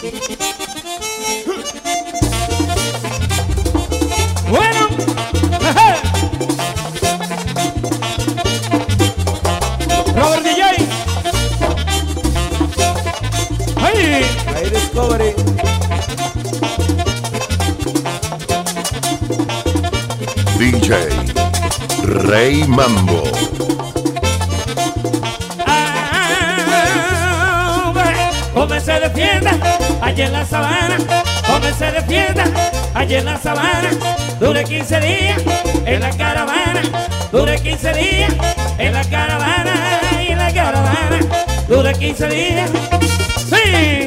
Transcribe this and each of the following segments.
Bueno, Robert DJ. Ahí. Ahí Discovery. DJ Rey Mambo. se de fiesta, allí en la sabana, dure 15 días, en la caravana, dure 15 días, en la caravana, y en la caravana, dure 15 días. ¡Sí!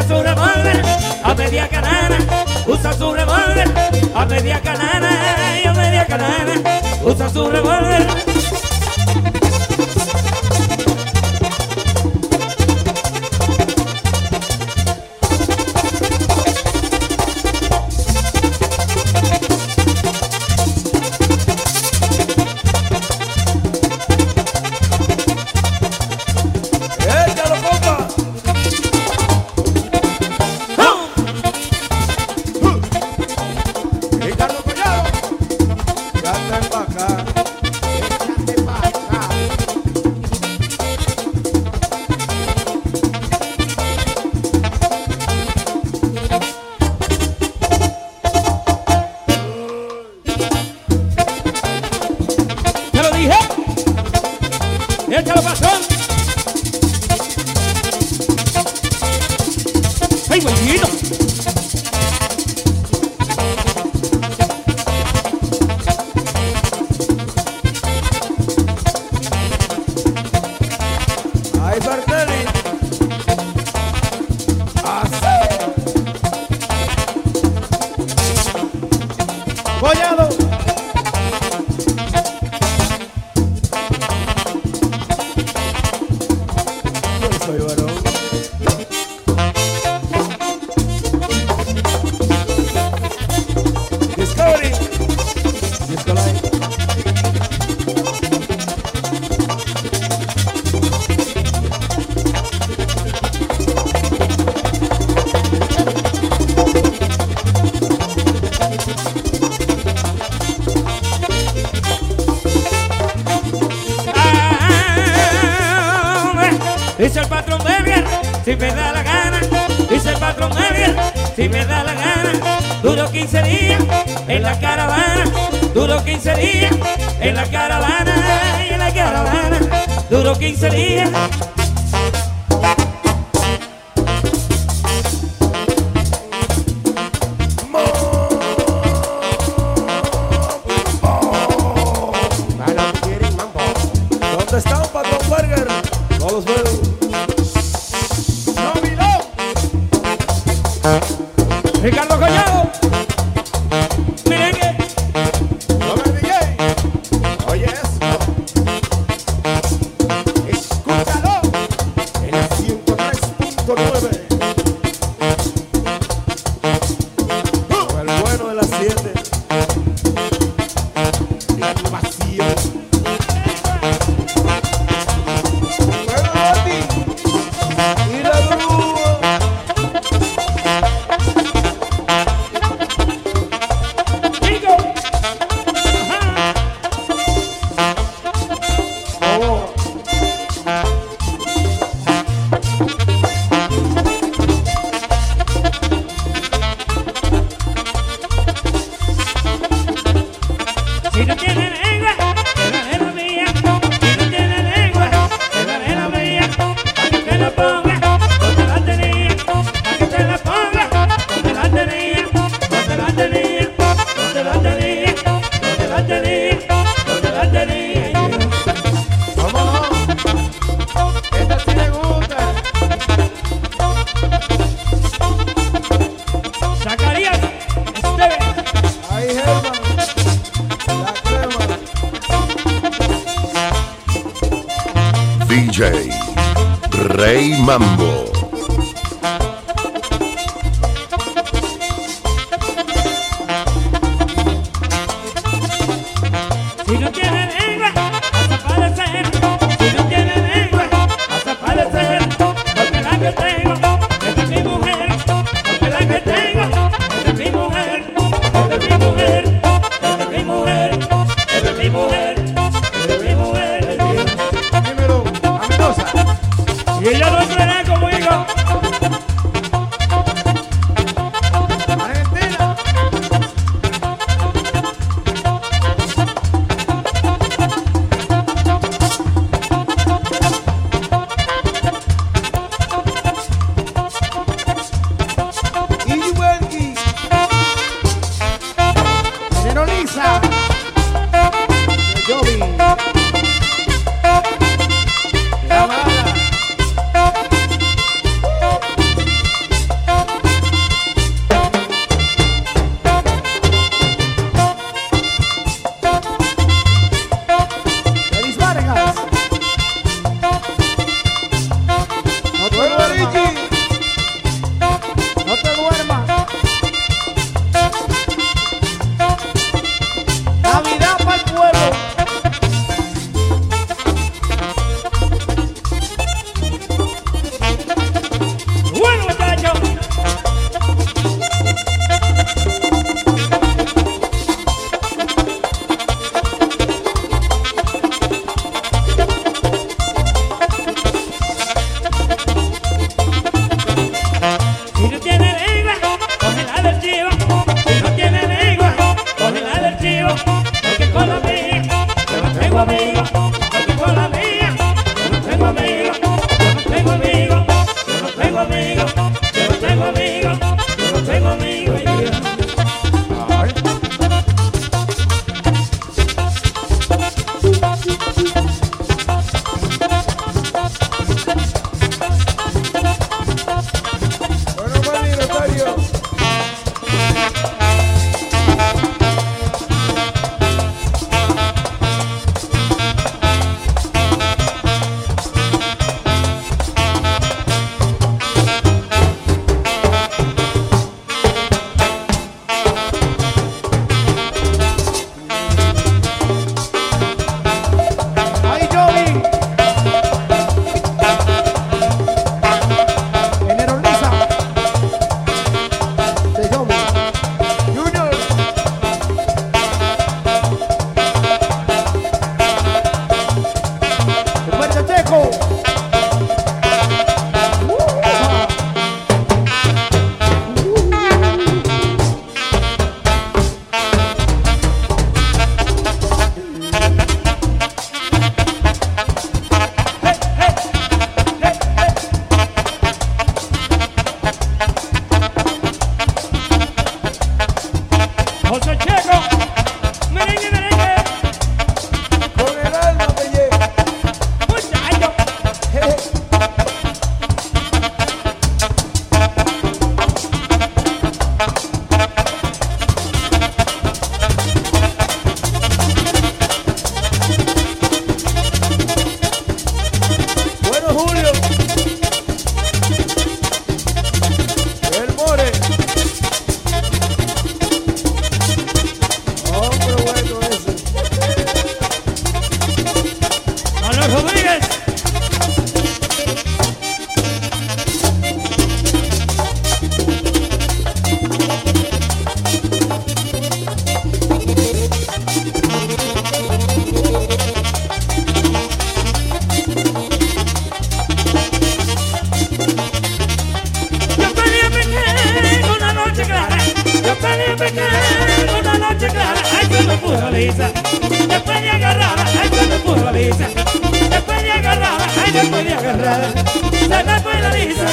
usa su revólver a media canana, usa su revólver a media canana, a media canana, usa su revólver. ahí, ¿eh? Échalo, días en la caravana, en la caravana. Duró 15 días Eso nueve. Fíjate. Mambo. Lisa, después de agarrada, ay, se me puso Lisa, después de agarrada, ay, se me fue la Lisa.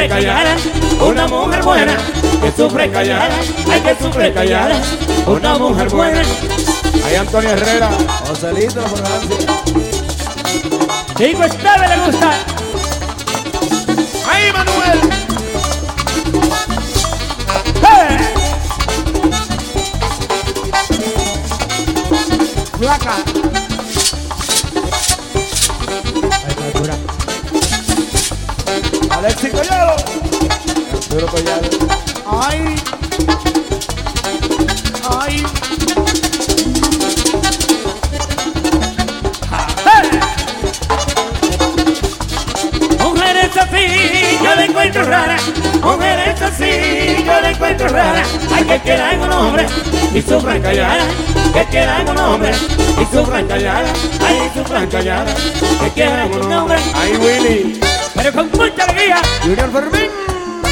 Sufre callada, una mujer buena que sufre callada, hay que sufre callada, una mujer buena. Ahí Antonio Herrera. Joselito, Francia. Chico Esteve le gusta. Sufran callada. Que quedan un hombre, Ahí Willy. pero con mucha alegría. Junior Fermín.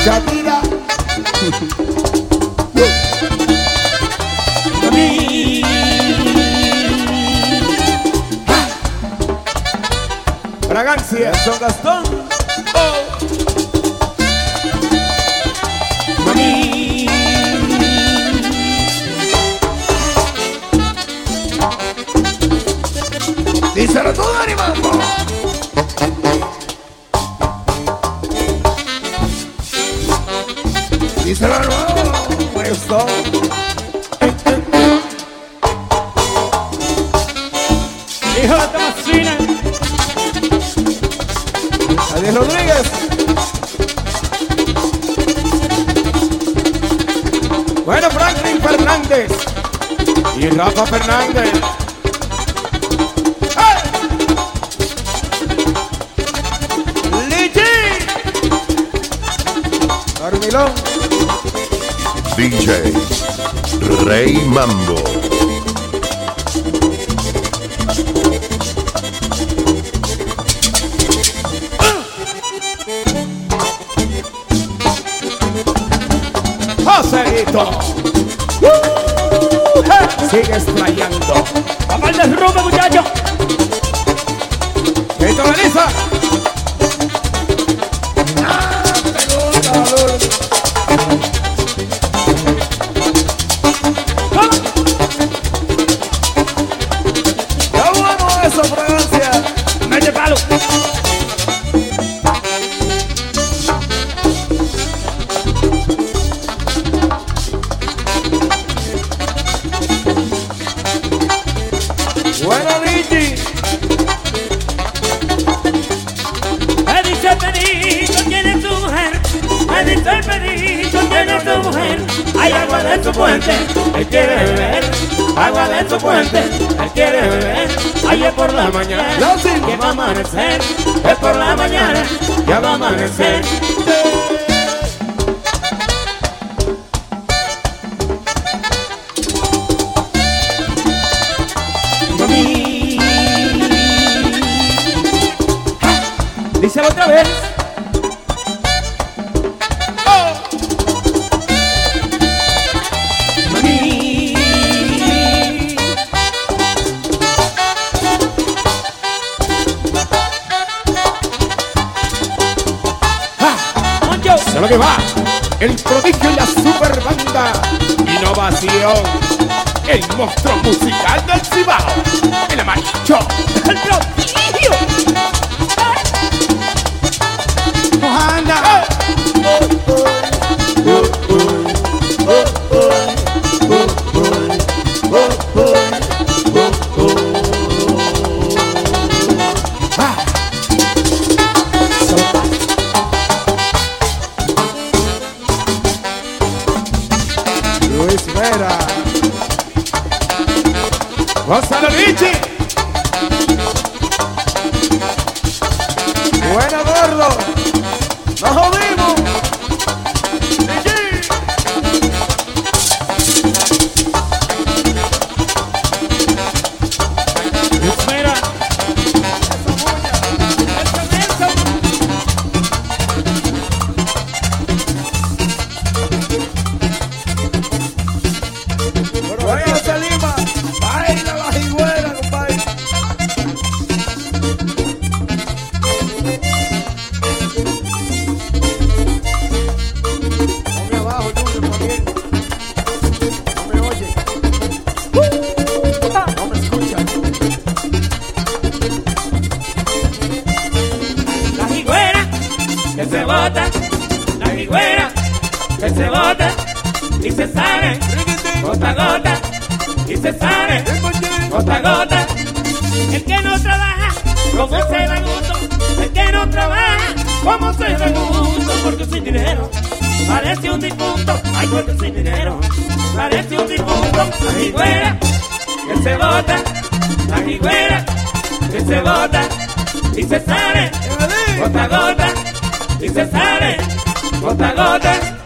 Shakira. Fragancia. Son Gastón. Tú, Dani Mambo. Díselo hermano. Esto. Hijo de Tomasina. Adiel Rodríguez. Bueno, Franklin Fernández. Y Rafa Fernández. DJ Rey Mambo. Joselito. Uh, hey. Sigue extrañando. Beber. Ayer por la mañana, que va a amanecer. Es por la mañana, ya va a amanecer. Mami. Díselo otra vez. El monstruo musical del Cibao. El amarillo. se bota, la higuera, que se bota y se sale, gota a gota y se sale, gota a gota. El que no trabaja, como se da gusto, el que no trabaja, como se da gusto, porque sin dinero parece un difunto, ay porque sin dinero parece un difunto, la higuera, que se bota, la higuera, que se bota y se sale, gota a gota y se sale, gota a.